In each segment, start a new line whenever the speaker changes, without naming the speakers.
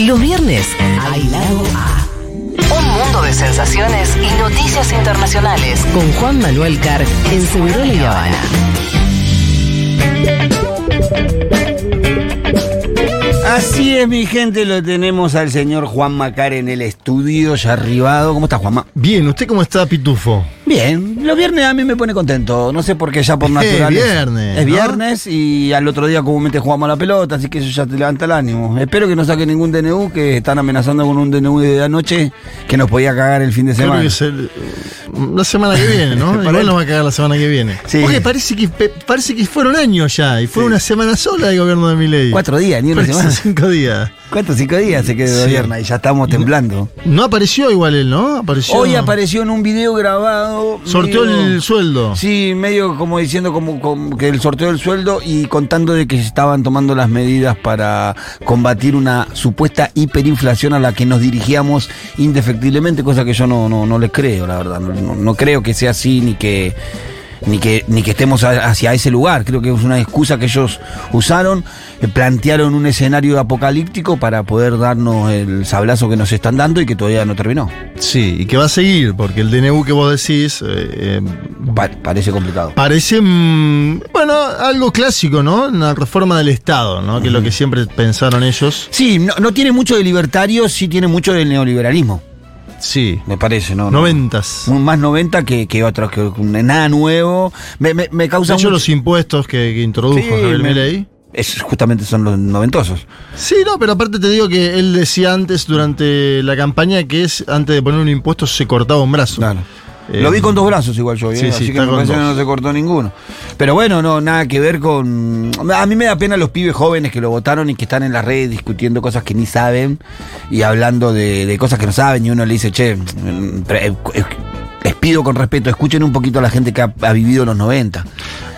Los viernes hay lado A. Un mundo de sensaciones y noticias internacionales. Con Juan Manuel Carr en Segurola y Habana.
Así es, mi gente, lo tenemos al señor Juan Macar en el estudio, ya arribado. ¿Cómo está, Juanma?
Bien, ¿usted cómo está, Pitufo?
Bien, los viernes a mí me pone contento. No sé por qué ya por
Es
naturaleza.
viernes,
Es
¿no?
viernes y al otro día comúnmente jugamos a la pelota, así que eso ya te levanta el ánimo. Espero que no saque ningún DNU, que están amenazando con un DNU de anoche que nos podía cagar el fin de
Creo
semana.
que es la semana que viene, ¿no?
Para él.
nos va a cagar la semana que viene.
Sí.
Porque parece que, parece que fueron años ya, y fue
Sí.
una semana sola el gobierno de Milei.
Cuatro días, ni una
Parece
semana.
cinco días.
Cuatro, cinco días se quedó de y ya estamos temblando.
No apareció igual él, ¿no? Apareció.
Hoy apareció en un video grabado.
Sorteó
medio-
el sueldo.
Sí, medio como diciendo como, como que el sorteo del sueldo y contando de que se estaban tomando las medidas para combatir una supuesta hiperinflación a la que nos dirigíamos indefectiblemente, cosa que yo no, no, no le creo, la verdad. No, no- no creo que sea así ni que ni que, ni que estemos a- hacia ese lugar. Creo que es una excusa que ellos usaron, eh, plantearon un escenario apocalíptico para poder darnos el sablazo que nos están dando y que todavía no terminó.
Sí, y que va a seguir, porque el DNU que vos decís eh,
Pa- parece complicado.
parece, mm, bueno, algo clásico, ¿no? Una reforma del Estado, ¿no? Que es lo que siempre pensaron ellos.
Sí, no, no tiene mucho de libertario, sí tiene mucho del neoliberalismo,
Sí.
me parece, ¿no? no.
Noventas.
Más 90 que, que otros, que nada nuevo. Me, me, me
De
causa
hecho,
mucho-
los impuestos que, que introdujo
Sí,
Javier
me-
Milei.
es, justamente son los noventosos.
Sí, no, pero aparte te digo que él decía antes, durante la campaña, que es antes de poner un impuesto se cortaba un brazo.
Claro.
Eh,
Lo vi con dos brazos igual yo, ¿eh?
sí, sí,
así que me parece que no se cortó ninguno. Pero bueno, no, nada que ver con... A mí me da pena los pibes jóvenes que lo votaron y que están en las redes discutiendo cosas que ni saben y hablando de, de cosas que no saben y uno le dice, che, les pido con respeto, escuchen un poquito a la gente que ha, ha vivido los 90.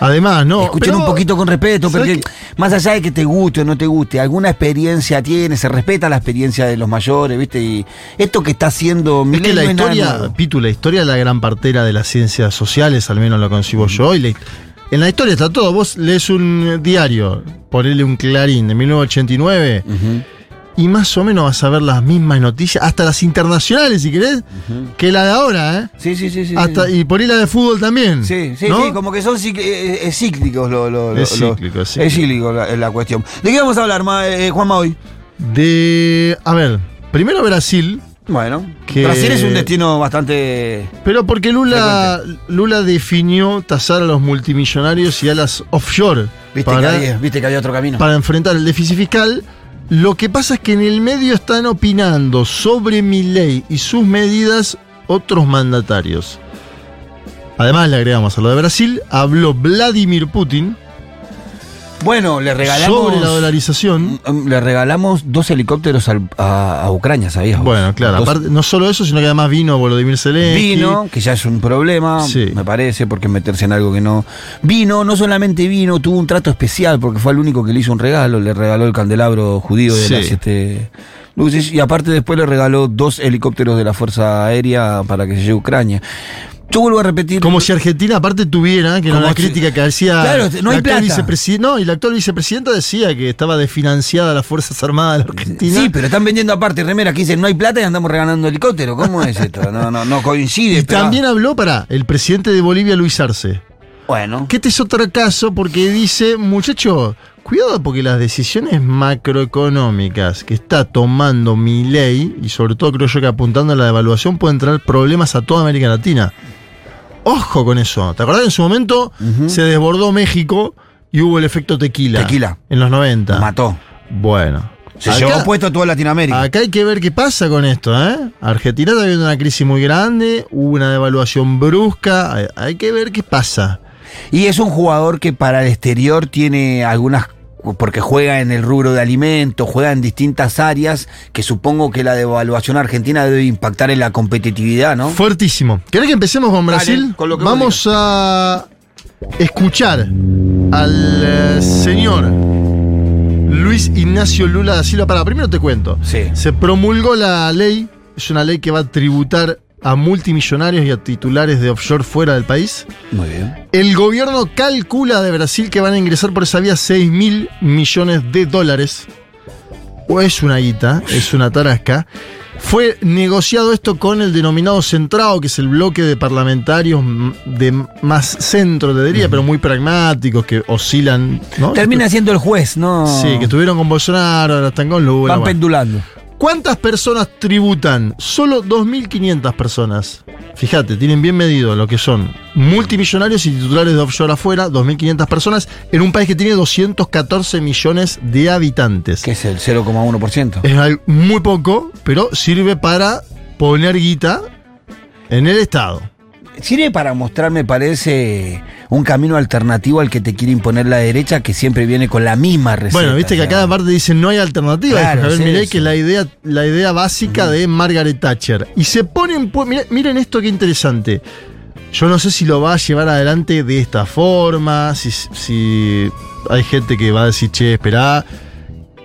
Además, no.
Escuchen
pero-
un poquito con respeto,
¿sabes
porque más allá de que te guste o no te guste, alguna experiencia tiene, se respeta la experiencia de los mayores, ¿viste? Y esto que está haciendo
Es que la
no
historia. Pitu, la historia es la gran partera de las ciencias sociales, al menos lo concibo yo. Y la- en la historia está todo. Vos lees un diario, ponele un clarín de 1989,
Ujú.
Y más o menos vas a ver las mismas noticias, hasta las internacionales, si querés, que la de ahora, ¿eh?
Sí, sí, sí, sí.
Hasta,
sí.
y por ahí la de fútbol también.
Sí, sí,
¿no?
sí, como que son cic- eh, eh, cíclicos lo, lo-
Es
lo-
cíclico, es
es
cíclico.
cíclico la, la cuestión. ¿De qué vamos a hablar, ma- eh, Juanma, hoy?
De. A ver, primero Brasil.
Bueno,
Que-
Brasil es un destino bastante...
Pero porque Lula, Lula definió tasar a los multimillonarios y a las offshore
Viste,
para,
que, había, viste que había otro camino.
para enfrentar el déficit fiscal. Lo que pasa es que en el medio están opinando sobre mi ley y sus medidas otros mandatarios. Además, le agregamos a lo de Brasil, habló Vladimir Putin
Bueno, le regalamos...
sobre la dolarización.
Mm, Le regalamos dos helicópteros al- a, a Ucrania, ¿sabías? vos?
Bueno, claro,
Dos-
aparte, no solo eso, sino que además vino Volodymyr Zelensky.
Vino, que ya es un problema,
Sí.
me parece, porque meterse en algo que no. Vino, no solamente vino, tuvo un trato especial, porque fue el único que le hizo un regalo, le regaló el candelabro judío de
Sí.
las siete luces, y aparte después le regaló dos helicópteros de la Fuerza Aérea para que se lleve a Ucrania. Yo vuelvo a repetir.
Como si Argentina aparte tuviera, que era una
si-
crítica que hacía
Claro, no hay
la actual
plata.
vicepresi- No, y la actual vicepresidenta decía que estaba desfinanciada las Fuerzas Armadas de la Argentina.
Sí, pero están vendiendo aparte remeras que dicen no hay plata y andamos regalando helicóptero. ¿Cómo es esto? No, no, no coincide.
y
pero-
también habló para el presidente de Bolivia, Luis Arce.
Bueno.
Que este es otro caso porque dice, muchacho, cuidado porque las decisiones macroeconómicas que está tomando mi ley, y sobre todo creo yo que apuntando a la devaluación, pueden traer problemas a toda América Latina. Ojo con eso. ¿Te acordás que en su momento se desbordó México y hubo el efecto tequila?
Tequila.
En los 90.
Mató.
Bueno.
Se
Acá-
llevó puesto a toda Latinoamérica.
Acá hay que ver qué pasa con esto, ¿eh? Argentina está viviendo una crisis muy grande, hubo una devaluación brusca, hay, hay que ver qué pasa.
Y es un jugador que para el exterior tiene algunas porque juega en el rubro de alimentos, juega en distintas áreas, que supongo que la devaluación argentina debe impactar en la competitividad, ¿no?
Fuertísimo. ¿Querés que empecemos con
Dale,
Brasil?
con lo que vos
Vamos a escuchar al eh, señor Luis Ignacio Lula da Silva. Para, primero te cuento.
Sí.
Se promulgó la ley, es una ley que va a tributar a multimillonarios y a titulares de offshore fuera del país.
Muy bien.
El gobierno calcula de Brasil que van a ingresar por esa vía 6 mil millones de dólares. o es una guita, es una tarasca. Fue negociado esto con el denominado centrado, que es el bloque de parlamentarios de más centro, te diría, pero muy pragmáticos, que oscilan. ¿no?
Termina siendo el juez, ¿no?
Sí, que estuvieron con Bolsonaro, ahora están con Lula.
Van
bueno.
pendulando.
¿Cuántas personas tributan? Solo 2.500 personas. Fíjate, tienen bien medido lo que son multimillonarios y titulares de offshore afuera, 2.500 personas, en un país que tiene 214 millones de habitantes.
Que es el 0,1%.
Es muy poco, pero sirve para poner guita en el Estado.
Sirve para mostrar, me parece, un camino alternativo al que te quiere imponer la derecha, que siempre viene con la misma receta.
Bueno, viste que a cada parte dicen no hay alternativa.
Claro,
Javier
sí,
Milei,
sí.
que la idea, la idea básica de Margaret Thatcher. Y se ponen. Miren, miren esto que interesante. Yo no sé si lo va a llevar adelante de esta forma, si, si hay gente que va a decir, che, esperá.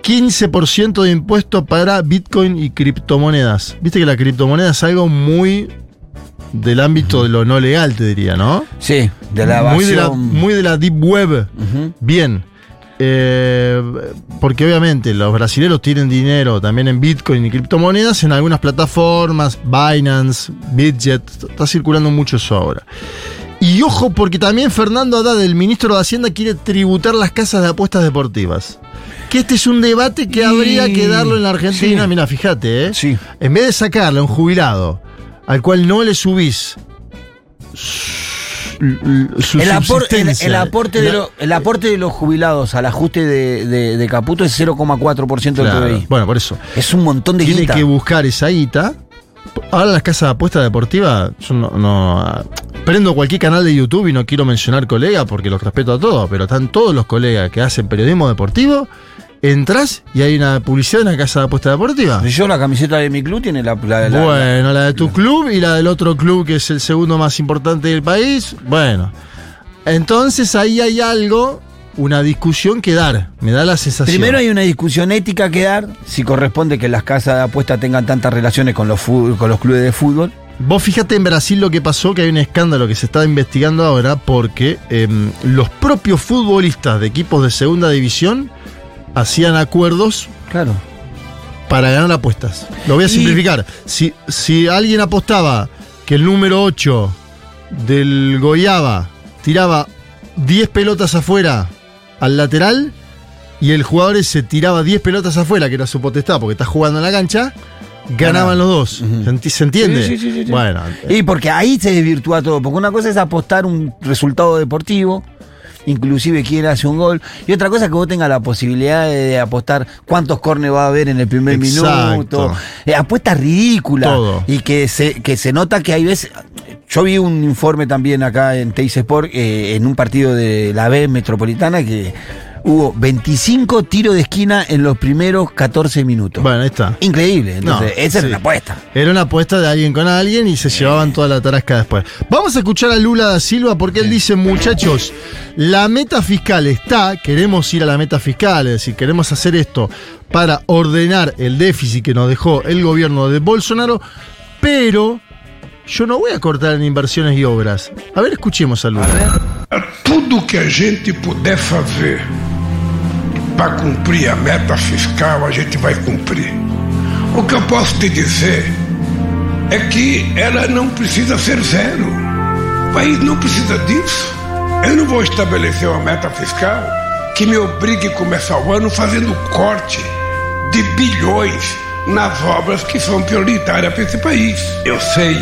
15% de impuesto para Bitcoin y criptomonedas. Viste que la criptomoneda es algo muy del ámbito de lo no legal, te diría, ¿no?
Sí, de la
muy, de la,
evasión.
muy de la deep web. Bien. Eh, porque obviamente los brasileños tienen dinero también en Bitcoin y criptomonedas en algunas plataformas, Binance, Bitget, está circulando mucho eso ahora. Y ojo, porque también Fernando Haddad, el ministro de Hacienda, quiere tributar las casas de apuestas deportivas. Que este es un debate que
Y-
habría que darlo en la Argentina.
sí.
Mira, fíjate, ¿eh?
Sí.
En vez de sacarle a un jubilado al cual no le subís su,
El, apor- el-
subsistencia,
el aporte de
la-
lo- el aporte de los jubilados al ajuste de, de- de Caputo es 0,4% del
Claro,
PBI.
Bueno, por eso.
Es un montón de
Tiene
guita.
que buscar esa guita. Ahora las casas de apuestas deportivas, yo no, no, prendo cualquier canal de YouTube y no quiero mencionar colegas porque los respeto a todos, pero están todos los colegas que hacen periodismo deportivo, entras y hay una publicidad en una casa de apuestas deportiva.
Yo la camiseta de mi club tiene la... la- la-
bueno, la de tu club y la del otro club que es el segundo más importante del país. Bueno, entonces ahí hay algo, una discusión que dar. Me da la sensación.
Primero hay una discusión ética que dar, si corresponde que las casas de apuestas tengan tantas relaciones con los, fu- con los clubes de fútbol.
Vos fíjate en Brasil lo que pasó, que hay un escándalo que se está investigando ahora porque em, los propios futbolistas de equipos de segunda división hacían acuerdos
Claro.
para ganar apuestas. Lo voy a
Y-
simplificar. Si, si alguien apostaba que el número 8 del Goiaba tiraba 10 pelotas afuera al lateral y el jugador ese tiraba 10 pelotas afuera, que era su potestad porque está jugando en la cancha, ganaban los dos. ¿Se enti- ¿Se entiende?
Sí, sí, sí, sí, sí.
Bueno,
Y porque ahí se desvirtúa todo, porque una cosa es apostar un resultado deportivo, inclusive quién hace un gol, y otra cosa es que vos tengas la posibilidad de, apostar cuántos cornes va a haber en el primer
Exacto.
minuto, Eh, apuestas ridículas,
Todo.
y que se, que se nota que hay veces... Yo vi un informe también acá en Teis Sport, eh, en un partido de la B Metropolitana, que hubo 25 tiros de esquina en los primeros 14 minutos.
bueno, ahí está.
Increíble, entonces
No,
esa
sí.
era una apuesta.
Era una apuesta de alguien con alguien y se llevaban toda la tarasca después. Vamos a escuchar a Lula da Silva porque él dice, muchachos, la meta fiscal está, queremos ir a la meta fiscal, es decir, queremos hacer esto para ordenar el déficit que nos dejó el gobierno de Bolsonaro, pero yo no voy a cortar en inversiones y obras. A ver, escuchemos a Lula.
Tudo que a gente puder fazer para cumprir a meta fiscal, a gente vai cumprir. O que eu posso te dizer é que ela não precisa ser zero. O país não precisa disso. Eu não vou estabelecer uma meta fiscal que me obrigue a começar o ano fazendo corte de bilhões nas obras que são prioritárias para esse país. Eu sei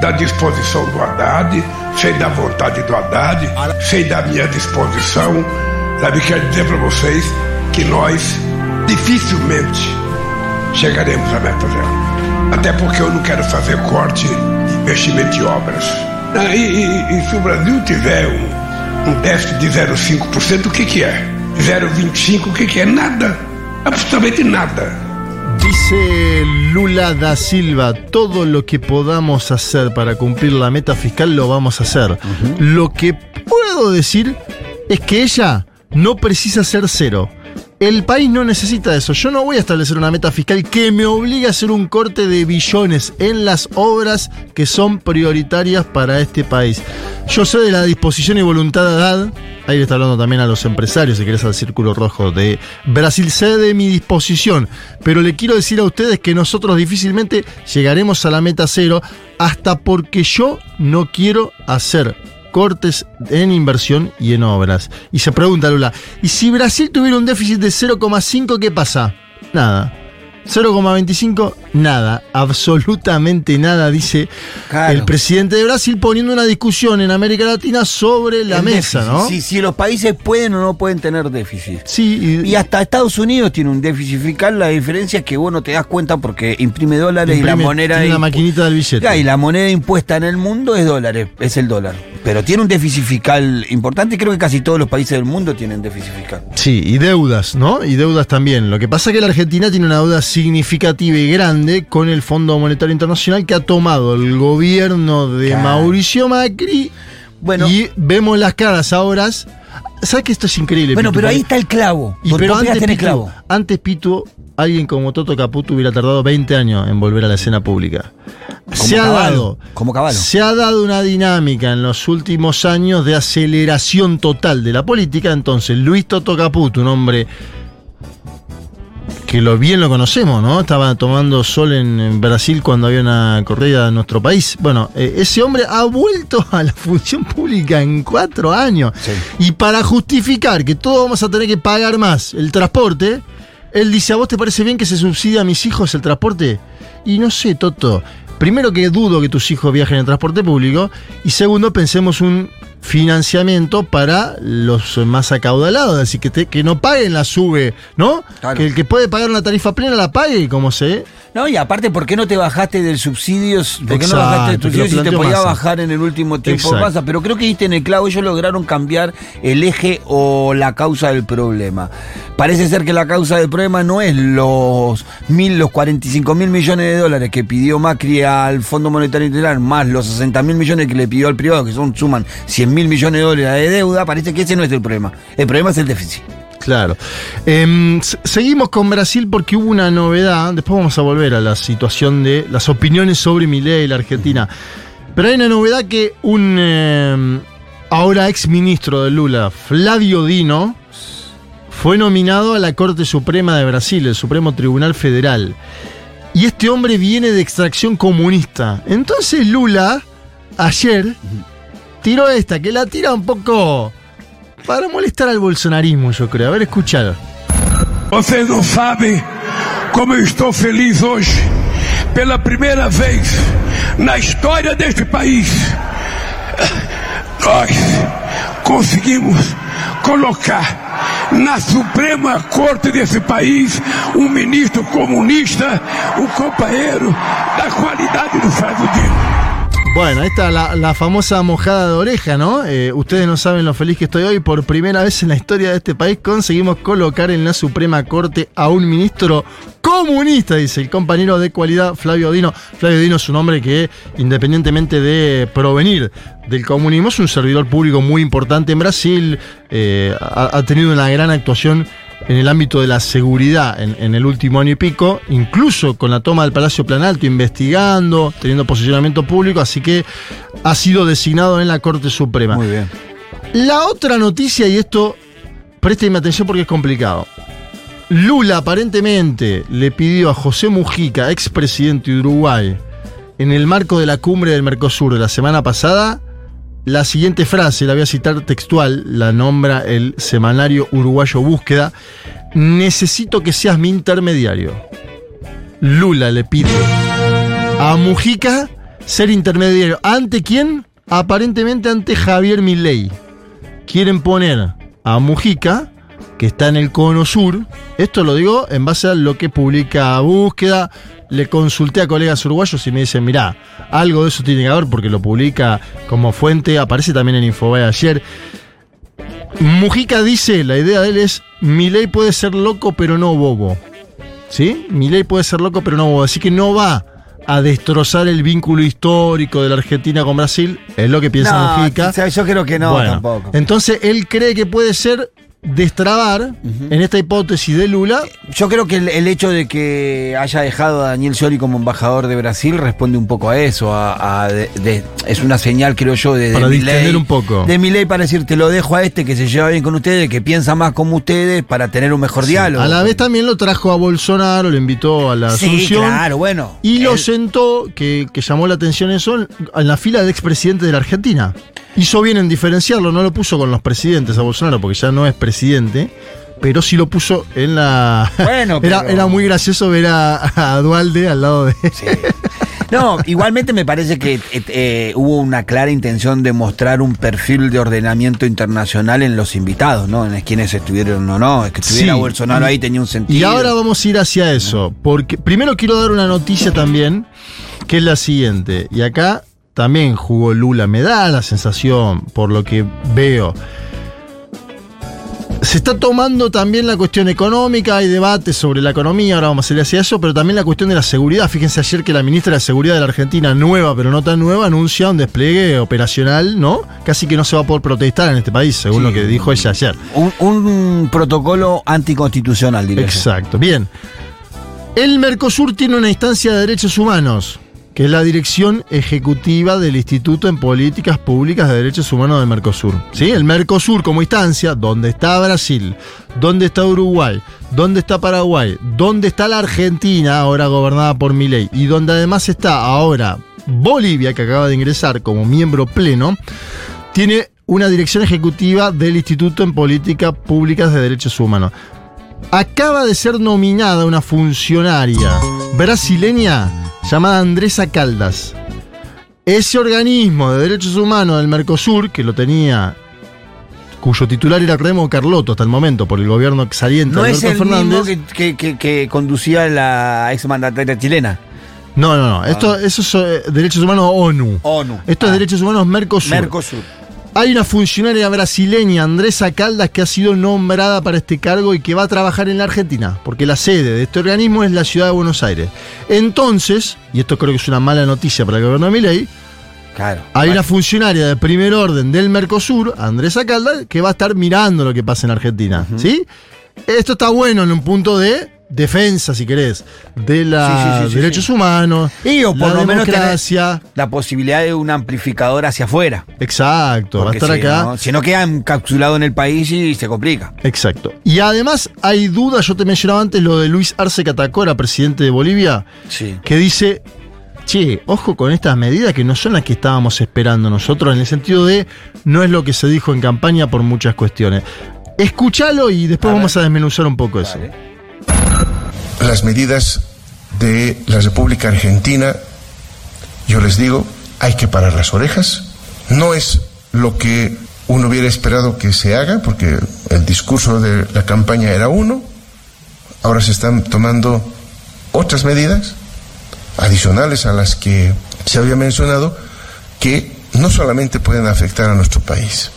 da disposição do Haddad, sei da vontade do Haddad, sei da minha disposição. Sabe, quero dizer para vocês que nós dificilmente chegaremos à meta zero. Até porque eu não quero fazer corte de investimento em obras. Ah, E, e- e se o Brasil tiver um, um déficit de 0,5%, o que, que é? 0,25%, o que, que é? Nada. Absolutamente nada.
Dice Lula da Silva, todo lo que podamos hacer para cumplir la meta fiscal lo vamos a hacer. Lo que puedo decir es que ella no precisa ser cero. El país no necesita eso. Yo no voy a establecer una meta fiscal que me obligue a hacer un corte de billones en las obras que son prioritarias para este país. Yo sé de la disposición y voluntad de edad. Ahí le está hablando también a los empresarios, si querés, al Círculo Rojo de Brasil. Sé de mi disposición, pero le quiero decir a ustedes que nosotros difícilmente llegaremos a la meta cero hasta porque yo no quiero hacer cortes en inversión y en obras. Y se pregunta Lula, ¿y si Brasil tuviera un déficit de 0,5, qué pasa? Nada. 0,25, nada, absolutamente nada, dice
Claro.
el presidente de Brasil poniendo una discusión en América Latina sobre la
El
mesa,
déficit.
¿no?
Si, si los países pueden o no pueden tener déficit.
Sí,
Y hasta Estados Unidos tiene un déficit fiscal, la diferencia es que vos no te das cuenta porque imprime dólares y la moneda
tiene
impu-
maquinita del billete.
Ya, y la moneda impuesta en el mundo es dólares, es el dólar. Pero tiene un déficit fiscal importante creo que casi todos los países del mundo tienen déficit fiscal.
Sí, y deudas, ¿no? Y deudas también. Lo que pasa es que la Argentina tiene una deuda significativa y grande con el Fondo Monetario Internacional que ha tomado el gobierno de
Claro.
Mauricio Macri.
Bueno.
y vemos las caras ahora. ¿Sabes que esto es increíble?
Bueno,
Pitu?
pero ahí está el clavo.
Y pero antes, Pitu,
clavo.
antes Pitu, alguien como Toto Caputo hubiera tardado 20 años en volver a la escena pública. Se ha dado.
como Cavallo.
Se ha dado una dinámica en los últimos años de aceleración total de la política. Entonces, Luis Toto Caputo, un hombre que lo bien lo conocemos, ¿no? Estaba tomando sol en, en Brasil cuando había una corrida en nuestro país. Bueno, eh, ese hombre ha vuelto a la función pública en cuatro años.
Sí.
Y para justificar que todos vamos a tener que pagar más el transporte, él dice, ¿a vos te parece bien que se subsidia a mis hijos el transporte? Y no sé, Toto. Primero que dudo que tus hijos viajen en transporte público. Y segundo, pensemos un financiamiento para los más acaudalados. Decir, que, te- que no paguen la sube, ¿no?
Claro.
Que el que puede pagar una tarifa plena la pague, como se...
No, y aparte, ¿por qué no te bajaste del subsidio? ¿Por qué no bajaste del subsidio si te podía bajar en el último tiempo
Exacto.
Pero creo que diste en el clavo, ellos lograron cambiar el eje o la causa del problema. Parece ser que la causa del problema no es los mil, los 45 mil millones de dólares que pidió Macri al Fondo Monetario Internacional, más los 60 mil millones que le pidió al privado, que son suman 100 mil millones de dólares de deuda, parece que ese no es el problema. El problema es el déficit.
Claro. Em, se- seguimos con Brasil porque hubo una novedad. Después vamos a volver a la situación de las opiniones sobre Milei y la Argentina. Pero hay una novedad que un em, ahora ex ministro de Lula, Flavio Dino, fue nominado a la Corte Suprema de Brasil, el Supremo Tribunal Federal. Y este hombre viene de extracción comunista. Entonces Lula, ayer, tiró esta, que la tira un poco para molestar al bolsonarismo, yo creo. A ver, escuchar.
Vocês não sabem como eu estou feliz hoje. Pela primeira vez na história deste país, nós conseguimos colocar na Suprema Corte desse país um ministro comunista, um companheiro da qualidade do Flávio Dino.
Bueno, esta la, la famosa mojada de oreja, ¿no? Eh, ustedes no saben lo feliz que estoy hoy. Por primera vez en la historia de este país conseguimos colocar en la Suprema Corte a un ministro comunista, dice el compañero de cualidad Flavio Dino. Flavio Dino es un hombre que, independientemente de provenir del comunismo, es un servidor público muy importante en Brasil. eh, ha, ha tenido una gran actuación en el ámbito de la seguridad en, en el último año y pico, incluso con la toma del Palacio Planalto, investigando, teniendo posicionamiento público, así que ha sido designado en la Corte Suprema.
Muy bien.
La otra noticia, y esto, présteme atención porque es complicado. Lula aparentemente le pidió a José Mujica, expresidente de Uruguay, en el marco de la cumbre del Mercosur de la semana pasada, la siguiente frase, la voy a citar textual, la nombra el semanario uruguayo Búsqueda, necesito que seas mi intermediario. Lula le pide a Mujica ser intermediario. ¿Ante quién? Aparentemente ante Javier Milei. Quieren poner a Mujica, que está en el cono sur. Esto lo digo en base a lo que publica Búsqueda. Le consulté a colegas uruguayos y me dicen, mirá, algo de eso tiene que haber porque lo publica como fuente, aparece también en Infobae ayer. Mujica dice, la idea de él es, Milei puede ser loco pero no bobo. ¿Sí? Milei puede ser loco pero no bobo. Así que no va a destrozar el vínculo histórico de la Argentina con Brasil. Es lo que piensa
No,
Mujica.
o sea, yo creo que no,
Bueno,
tampoco.
Entonces él cree que puede ser destrabar en esta hipótesis de Lula.
Yo creo que el, el hecho de que haya dejado a Daniel Scioli como embajador de Brasil responde un poco a eso. A, a de- de- es una señal, creo yo, de,
Para un poco.
De mi ley para decir, te lo dejo a este que se lleva bien con ustedes, que piensa más como ustedes para tener un mejor diálogo.
A la vez también lo trajo a Bolsonaro, lo invitó a la
Sí,
Asunción.
claro, bueno.
Y lo sentó, que, que llamó la atención eso, en, en la fila de expresidentes de la Argentina. Hizo bien en diferenciarlo, no lo puso con los presidentes a Bolsonaro, porque ya no es presidente, pero sí lo puso en la...
Bueno,
era,
pero-
era muy gracioso ver a, a Dualde al lado de...
Sí. No, igualmente me parece que eh, eh, hubo una clara intención de mostrar un perfil de ordenamiento internacional en los invitados, ¿no? En quienes estuvieron o no. Es que estuviera
Sí.
Bolsonaro ahí tenía un sentido.
Y ahora vamos a ir hacia eso, porque primero quiero dar una noticia también, que es la siguiente, y acá también jugó Lula, me da la sensación, por lo que veo. Se está tomando también la cuestión económica, hay debates sobre la economía, ahora vamos a ir hacia eso, pero también la cuestión de la seguridad. Fíjense ayer que la ministra de Seguridad de la Argentina, nueva pero no tan nueva, anuncia un despliegue operacional, ¿no? Casi que no se va a poder protestar en este país, según
Sí.
lo que dijo ella ayer.
Un, un protocolo anticonstitucional, diría yo.
Exacto. Bien. El Mercosur tiene una instancia de derechos humanos, que es la dirección ejecutiva del Instituto en Políticas Públicas de Derechos Humanos del Mercosur. ¿Sí? El Mercosur como instancia, donde está Brasil, donde está Uruguay, donde está Paraguay, donde está la Argentina, ahora gobernada por Milei, y donde además está ahora Bolivia, que acaba de ingresar como miembro pleno, tiene una dirección ejecutiva del Instituto en Políticas Públicas de Derechos Humanos. Acaba de ser nominada una funcionaria brasileña llamada Andresa Caldas. Ese organismo de derechos humanos del Mercosur, que lo tenía, cuyo titular era Remo Carlotto hasta el momento por el gobierno saliente
No
de
es
Alberto
el mismo
Fernández.
que, que- que- que conducía la exmandataria chilena.
No, no, no. Esto, eso es eh, derechos humanos ONU.
ONU.
Esto es
Ah.
derechos humanos Mercosur.
Mercosur.
Hay una funcionaria brasileña, Andresa Caldas, que ha sido nombrada para este cargo y que va a trabajar en la Argentina, porque la sede de este organismo es la ciudad de Buenos Aires. Entonces, y esto creo que es una mala noticia para el gobierno de Milei,
Claro.
hay una funcionaria de primer orden del Mercosur, Andresa Caldas, que va a estar mirando lo que pasa en Argentina. ¿Sí? Esto está bueno en un punto de defensa, si querés, de los
Sí, sí, sí, sí,
derechos humanos,
Y o por
la
lo menos tener la posibilidad de un amplificador hacia afuera.
Exacto, va a
Porque
estar
si
acá.
no- si no queda encapsulado en el país y se complica.
Exacto. Y además hay dudas, yo te mencionaba antes lo de Luis Arce Catacora, presidente de Bolivia,
Sí.
que dice, che, ojo con estas medidas que no son las que estábamos esperando nosotros, en el sentido de no es lo que se dijo en campaña por muchas cuestiones. Escúchalo y después
A
vamos a desmenuzar un poco eso.
Las medidas de la República Argentina, yo les digo, hay que parar las orejas. No es lo que uno hubiera esperado que se haga, porque el discurso de la campaña era uno, ahora se están tomando otras medidas adicionales a las que se había mencionado, que no solamente pueden afectar a nuestro país,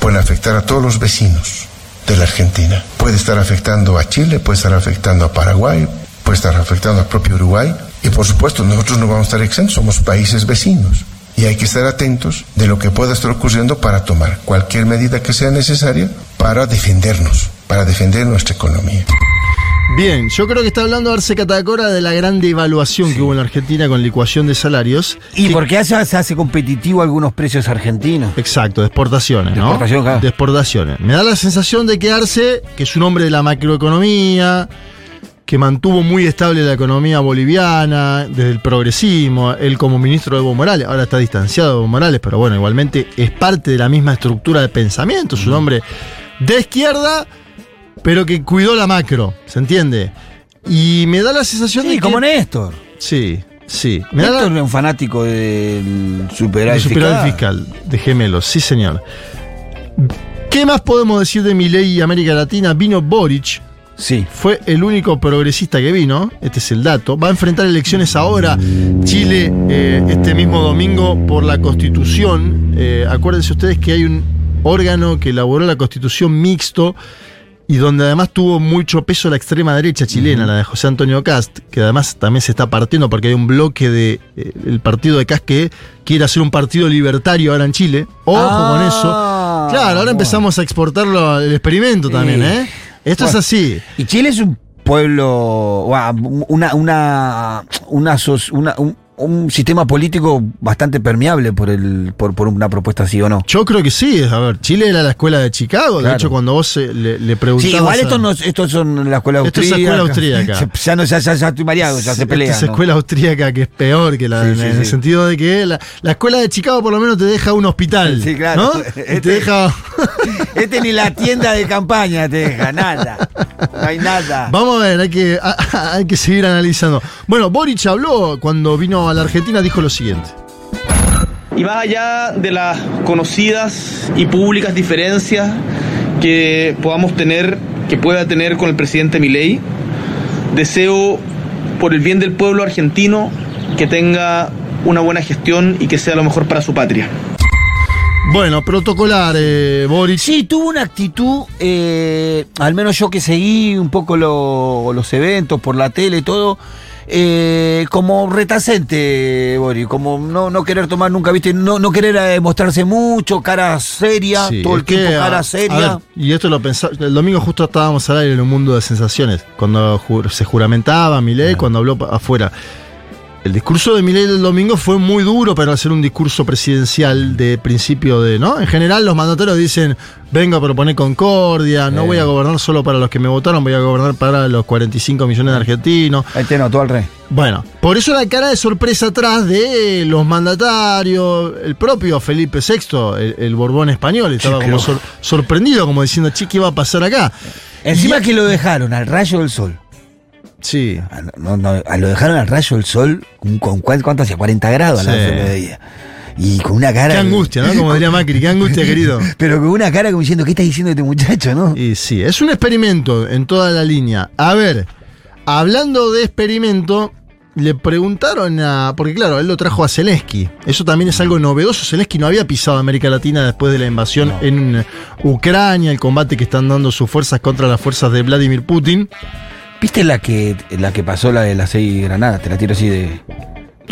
pueden afectar a todos los vecinos de la Argentina. Puede estar afectando a Chile, puede estar afectando a Paraguay, puede estar afectando al propio Uruguay. Y por supuesto, nosotros no vamos a estar exentos, somos países vecinos. Y hay que estar atentos de lo que pueda estar ocurriendo para tomar cualquier medida que sea necesaria para defendernos, para defender nuestra economía.
Bien, yo creo que está hablando Arce Catacora de la gran devaluación que hubo en la Argentina con licuación de salarios.
Y
Que-
porque hace, se hace competitivo algunos precios argentinos.
Exacto, de exportaciones,
De
¿no?
exportación, claro.
De exportaciones. Me da la sensación de que Arce, que es un hombre de la macroeconomía, que mantuvo muy estable la economía boliviana, desde el progresismo, él como ministro de Evo Morales, ahora está distanciado de Evo Morales, pero bueno, igualmente es parte de la misma estructura de pensamiento, es un hombre de izquierda, pero que cuidó la macro, ¿se entiende? Y me da la sensación de
Sí,
que...
como Néstor.
Sí, sí. Me da la-
Néstor es un fanático del superávit
superávit fiscal, de gemelos, sí señor. ¿Qué más podemos decir de Milei y América Latina? Vino Boric,
Sí.
fue el único progresista que vino, este es el dato. Va a enfrentar elecciones ahora, Chile, eh, este mismo domingo, por la Constitución. Eh, acuérdense ustedes que hay un órgano que elaboró la Constitución mixto y donde además tuvo mucho peso la extrema derecha chilena, la de José Antonio Cast, que además también se está partiendo porque hay un bloque del de, el partido de Cast que quiere hacer un partido libertario ahora en Chile. Ojo con eso. Claro, ahora empezamos a exportarlo al experimento también. ¿eh? Esto
Bueno.
es así.
Y Chile es un pueblo, una, una, una, una- un, un sistema político bastante permeable por el, por, por una propuesta así o no.
Yo creo que sí. A ver, Chile era la escuela de Chicago. De hecho, cuando vos eh, le, le preguntabas.
Sí, igual estos, no, estos son la escuela
Esto es
austríaca.
escuela austríaca.
Ya, no, ya, ya, ya estoy mareado, ya se
Esta
pelean.
es
¿no?
escuela austríaca que es peor que la
Sí,
en,
sí,
en el sentido de que la, la escuela de Chicago por lo menos te deja un hospital.
Sí, claro.
¿no? Y
Este-
te deja.
Este ni la tienda de campaña te deja, nada. No hay nada.
Vamos a ver, hay que, hay que seguir analizando. Bueno, Boric habló cuando vino a la Argentina, dijo lo siguiente.
Y más allá de las conocidas y públicas diferencias que podamos tener, que pueda tener con el presidente Milei, deseo por el bien del pueblo argentino que tenga una buena gestión y que sea lo mejor para su patria.
Bueno, protocolar, eh, Boric.
Sí, tuvo una actitud, eh, al menos yo que seguí un poco lo- los eventos por la tele y todo, eh, como retacente, Boris, como no, no querer tomar nunca, viste, no, no querer eh, mostrarse mucho, cara seria,
Sí,
todo el
que,
tiempo
a-
cara
a
seria.
ver, y esto lo pensaba. El domingo justo estábamos al aire en un mundo de sensaciones. Cuando ju- se juramentaba Milei, cuando habló afuera. El discurso de Milei del domingo fue muy duro para hacer un discurso presidencial de principio de, ¿no? En general los mandatarios dicen, vengo a proponer concordia, no
Eh.
voy a gobernar solo para los que me votaron, voy a gobernar para los 45 millones de argentinos.
Ahí te notó al rey.
Bueno, por eso la cara de sorpresa atrás de los mandatarios, el propio Felipe VI, el, el Borbón español, estaba como sor- sorprendido, como diciendo, che, ¿qué va a pasar acá?
Encima
Y-
que lo dejaron al rayo del sol.
Sí,
Ah, No, no, ah, lo dejaron al rayo del sol, con, con cuán- ¿cuánto hacía? 40 grados
Sí.
Y con una cara.
qué angustia, ¿no? Como diría Macri, qué angustia, querido.
Pero con una cara como diciendo, ¿qué está diciendo este muchacho, no?
Y sí, es un experimento en toda la línea. A ver, hablando de experimento, le preguntaron a. Porque claro, él lo trajo a Zelensky. Eso también es algo novedoso. Zelensky no había pisado América Latina después de la invasión en Ucrania, el combate que están dando sus fuerzas contra las fuerzas de Vladimir Putin.
¿Viste la que, la que pasó la de las seis granadas? Te la tiro así de.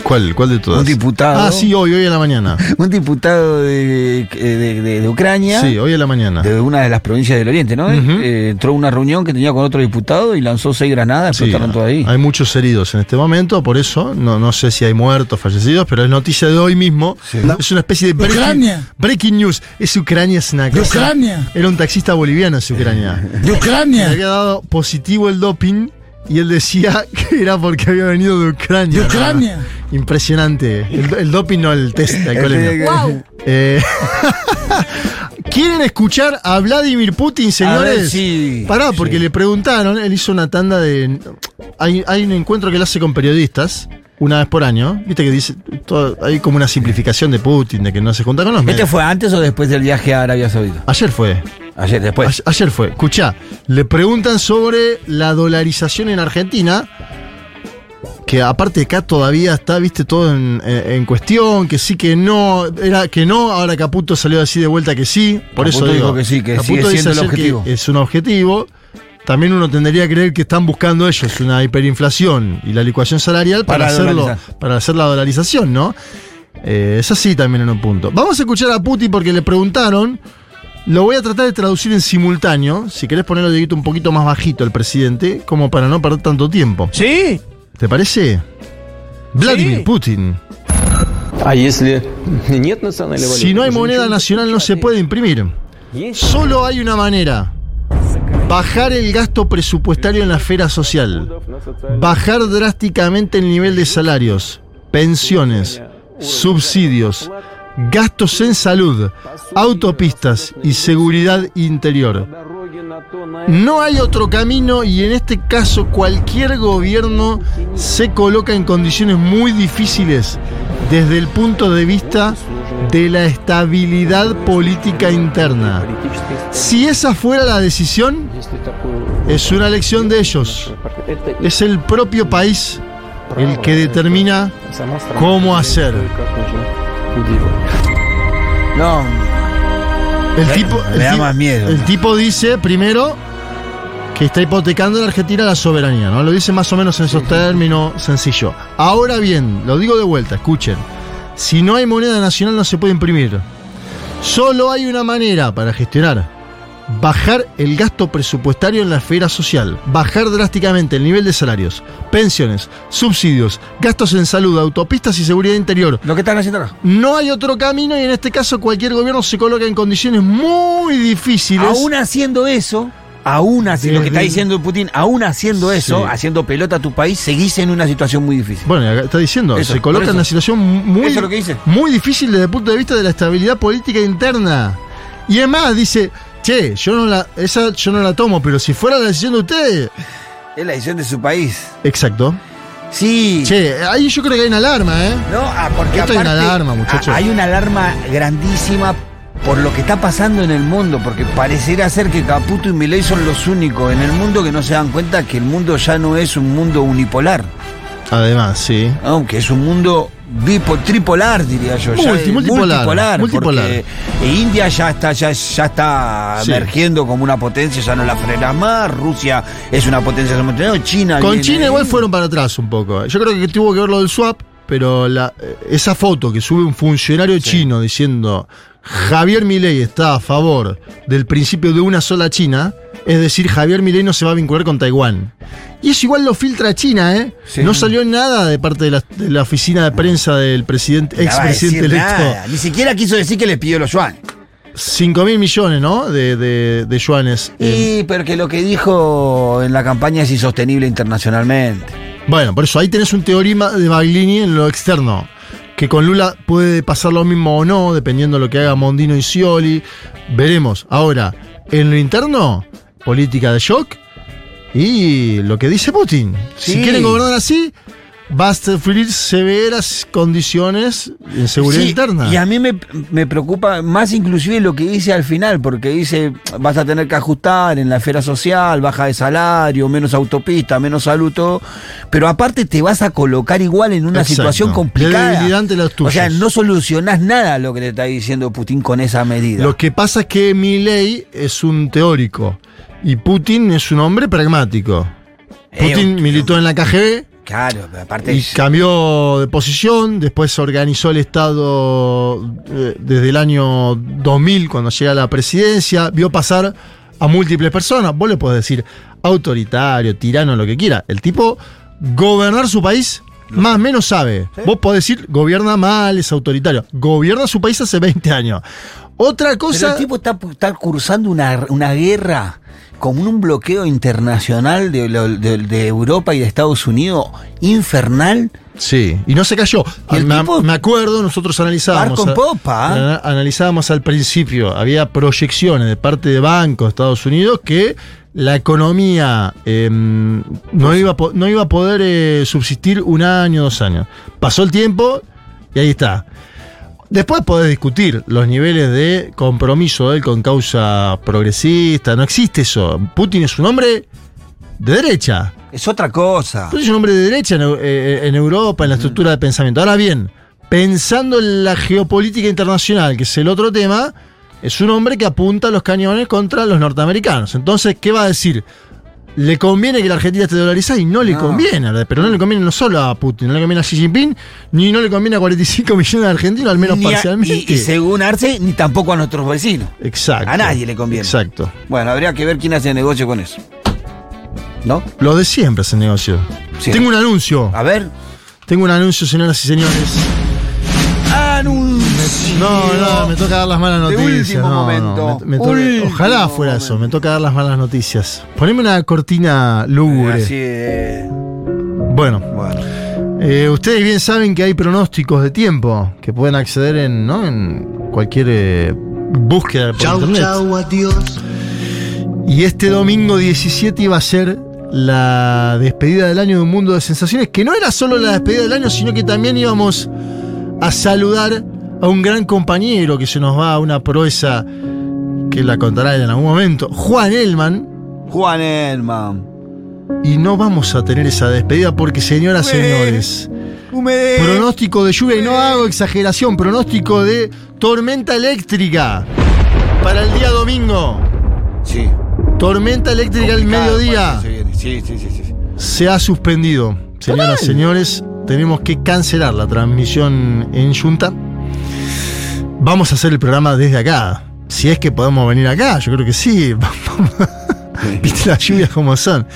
¿Cuál? ¿Cuál de todas?
Un diputado.
Ah, sí, hoy, hoy a la mañana.
Un diputado de, de, de- de Ucrania.
Sí, hoy a la mañana.
De una de las provincias del Oriente, ¿no? Eh, entró a una reunión que tenía con otro diputado y lanzó seis granadas,
Sí,
explotaron todo ahí.
Hay muchos heridos en este momento, por eso no, no sé si hay muertos, fallecidos, pero es noticia de hoy mismo.
Sí.
Es una especie de breaking,
Ucrania.
breaking news. Es Ucrania, es una
De
cosa-
Ucrania.
Era un taxista boliviano, es Ucrania.
De
Le
Ucrania.
había dado positivo el doping y él decía que era porque había venido de Ucrania.
De Ucrania.
Impresionante. El, el doping no, el test de alcoholemia.
Este-
Eh, ¿Quieren escuchar a Vladimir Putin, señores?
ver, sí,
Pará,
sí.
porque le preguntaron, él hizo una tanda de... Hay, hay un encuentro que él hace con periodistas, una vez por año, viste que dice, todo- hay como una simplificación de Putin, de que no se junta con los
¿Este
medios.
fue antes o después del viaje a Arabia Saudita?
Ayer fue,
Ayer, después.
a- ayer fue. Escuchá, le preguntan sobre la dolarización en Argentina, que aparte acá todavía está, viste, todo en, en- en cuestión, que sí, que no, era que no, ahora Caputo salió así de vuelta que sí, por
Caputo
eso digo,
dijo que sí, que sigue
dice
siendo el
ayer que
objetivo.
Es un objetivo. También uno tendría que creer que están buscando ellos una hiperinflación y la licuación salarial para,
Para
hacerlo,
dolarizar.
para hacer la dolarización, ¿no? Eh, es así también en un punto. Vamos a escuchar a Putin porque le preguntaron. Lo voy a tratar de traducir en simultáneo. Si querés ponerlo de un poquito más bajito al presidente, como para no perder tanto tiempo.
¿Sí?
¿Te parece? Vladimir
sí. Putin.
Si no hay moneda nacional no se puede imprimir. Solo hay una manera. Bajar el gasto presupuestario en la esfera social. Bajar drásticamente el nivel de salarios, pensiones, subsidios, gastos en salud, autopistas y seguridad interior. No hay otro camino y en este caso cualquier gobierno se coloca en condiciones muy difíciles desde el punto de vista de la estabilidad política interna. Si esa fuera la decisión, es una elección de ellos. Es el propio país el que determina cómo hacer.
No,
El
Me-
tipo,
me
el
da
ti-
más miedo.
El tipo dice, primero, que está hipotecando en Argentina la soberanía, ¿no? Lo dice más o menos en esos términos sencillo. Ahora bien, lo digo de vuelta, escuchen. Si no hay moneda nacional no se puede imprimir. Solo hay una manera para gestionar. Bajar el gasto presupuestario en la esfera social, bajar drásticamente el nivel de salarios, pensiones, subsidios, gastos en salud, autopistas y seguridad interior.
Lo que están haciendo acá.
No hay otro camino y en este caso cualquier gobierno se coloca en condiciones muy difíciles.
Aún haciendo eso, aún así, lo que está diciendo Putin, aún haciendo eso,
Sí.
haciendo pelota a tu país, seguís en una situación muy difícil.
Bueno, está diciendo,
Eso,
se coloca en una situación muy,
Eso es lo que dice.
muy difícil desde el punto de vista de la estabilidad política interna. Y además dice, che, yo no la, esa yo no la tomo, pero si fuera la decisión de ustedes.
Es la decisión de su país.
Exacto.
Sí.
Che, ahí yo creo que hay una alarma, ¿eh?
No, ah, porque
Esto hay una
aparte,
alarma,
ah, Hay una alarma grandísima por lo que está pasando en el mundo, porque pareciera ser que Caputo y Milei son los únicos en el mundo que no se dan cuenta que el mundo ya no es un mundo unipolar,
Además, sí.
aunque es un mundo tripolar, diría yo. ya
Multi- multipolar, multipolar.
porque India ya está, ya, ya está
Sí.
emergiendo como una potencia, ya no la frena más, Rusia es una potencia China.
Con China igual fueron para atrás un poco. Yo creo que tuvo que ver lo del swap, pero la- eh, esa foto que sube un funcionario chino diciendo Javier Milei está a favor del principio de una sola China, es decir, Javier Milei no se va a vincular con Taiwán. Y eso igual lo filtra China, ¿eh?
Sí.
No salió nada de parte de la, de la oficina de prensa del presidente, expresidente electo.
nada, Ni siquiera quiso decir que le pidió los yuan.
5 mil millones, ¿no? De, de, de yuanes. Eh,
Y porque lo que dijo en la campaña es insostenible internacionalmente.
Bueno, por eso ahí tenés un teorema de Baglini en lo externo. Que con Lula puede pasar lo mismo o no, dependiendo de lo que haga Mondino y Scioli. Veremos. Ahora, en lo interno, política de shock y lo que dice Putin. Si quieren gobernar así, va a sufrir severas condiciones en seguridad
Sí,
interna.
Y a mí me, me preocupa más inclusive lo que dice al final, porque dice vas a tener que ajustar en la esfera social, baja de salario, menos autopista, menos salud, todo, pero aparte te vas a colocar igual en una
Exacto.
situación complicada.
los
o sea, no solucionás nada lo que te está diciendo Putin con esa medida.
Lo que pasa es que Milei es un teórico y Putin es un hombre pragmático. Putin militó en la KGB,
Claro, pero aparte
Y
es-
cambió de posición, después organizó el Estado eh, desde el año 2000 cuando llega a la presidencia, vio pasar a múltiples personas, vos le podés decir autoritario, tirano, lo que quiera. El tipo gobernar su país más o menos sabe. Vos podés decir gobierna mal, es autoritario. Gobierna su país hace 20 años. Otra
Pero
cosa...
el tipo está, está cursando una, una guerra como un bloqueo internacional de, lo- de- de Europa y de Estados Unidos infernal.
Sí, y no se cayó.
El
me,
tipo-
me acuerdo, nosotros analizábamos. A-
popa,
ana- Analizábamos al principio, había proyecciones de parte de bancos de Estados Unidos que la economía eh, no, iba a no iba a poder eh, subsistir un año, dos años. Pasó el tiempo y ahí está. Después podés discutir los niveles de compromiso de él con causa progresista. No existe eso. Putin es un hombre de derecha.
Es otra cosa.
Putin es un hombre de derecha en, Eu- eh, en Europa, en la estructura de pensamiento. Ahora bien, pensando en la geopolítica internacional, que es el otro tema, es un hombre que apunta los cañones contra los norteamericanos. Entonces, ¿qué va a decir? ¿Le conviene que la Argentina esté dolarizada? Y no le
No.
conviene, pero no le conviene no solo a Putin, no le conviene a Xi Jinping, ni no le conviene a 45 millones de argentinos, al menos
a-
parcialmente.
y, y según Arce, ni tampoco a nuestros vecinos.
Exacto.
A nadie le conviene.
Exacto.
Bueno, habría que ver quién hace negocio con eso. ¿No?
Lo de siempre el negocio. Tengo un anuncio.
A ver.
Tengo un anuncio, señoras y señores.
Anuncio.
No, no, me toca dar las malas
De
noticias.
último
no,
momento.
no, me- me toca-
Último
ojalá fuera eso, me toca dar las malas noticias. Poneme una cortina lúgubre.
Así de-
Bueno,
Bueno.
eh, ustedes bien saben que hay pronósticos de tiempo que pueden acceder en, ¿no? en cualquier eh, búsqueda por internet.
adiós.
Y este domingo 17 iba a ser la despedida del año de un mundo de sensaciones, que no era solo la despedida del año, sino que también íbamos a saludar a un gran compañero que se nos va a una proeza que la contará él en algún momento, Juan Elman.
Juan Elman.
Y no vamos a tener esa despedida porque, señoras y señores, pronóstico de lluvia, y no hago exageración, pronóstico de tormenta eléctrica para el día domingo.
Sí.
Tormenta eléctrica al mediodía.
viene. Sí, sí, sí, sí.
se ha suspendido. Señoras y señores, tenemos que cancelar la transmisión en Junta. Vamos a hacer el programa desde acá. Si es que podemos venir acá, yo creo que sí. Viste las lluvias como son.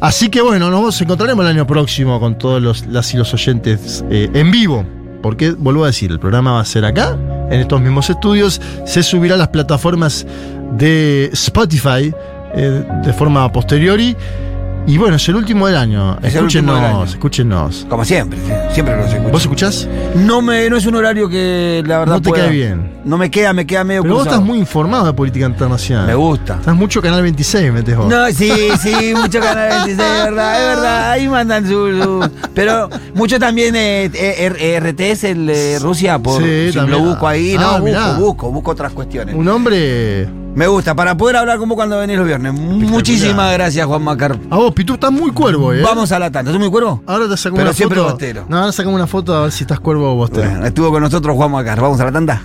Así que bueno, nos encontraremos el año próximo con todos los, las y los oyentes eh, en vivo. Porque, vuelvo a decir, el programa va a ser acá, en estos mismos estudios. Se subirá a las plataformas de Spotify eh, de forma posteriori. Y bueno, es el último del año.
Es el último del año.
Escúchenos, escúchenos.
Como siempre, sí, siempre los escucho.
¿Vos escuchás?
No, me, no es un horario que la verdad
No te
pueda-
cae bien.
No me queda, me queda medio
Pero vos estás muy informado de política internacional.
Me gusta.
Estás mucho Canal 26, metes vos.
No, sí, sí, mucho Canal 26, es verdad, es verdad. Ahí mandan su. su- pero mucho también eh, eh, RTS, el de Rusia, por,
Sí,
si
también.
lo busco ahí.
Ah,
no,
mirá.
busco, busco, busco otras cuestiones.
Un hombre.
Me gusta, para poder hablar como cuando venís los viernes. Muchísimas gracias, Juan Macar.
A vos, Pitu, estás muy cuervo, ¿eh?
Vamos a la tanda. ¿Tú muy cuervo?
Ahora te sacamos
Pero
una
siempre
foto.
bostero.
No, ahora sacamos una foto a ver si estás cuervo o bostero.
Bueno, estuvo con nosotros Juan Macar. Vamos a la tanda.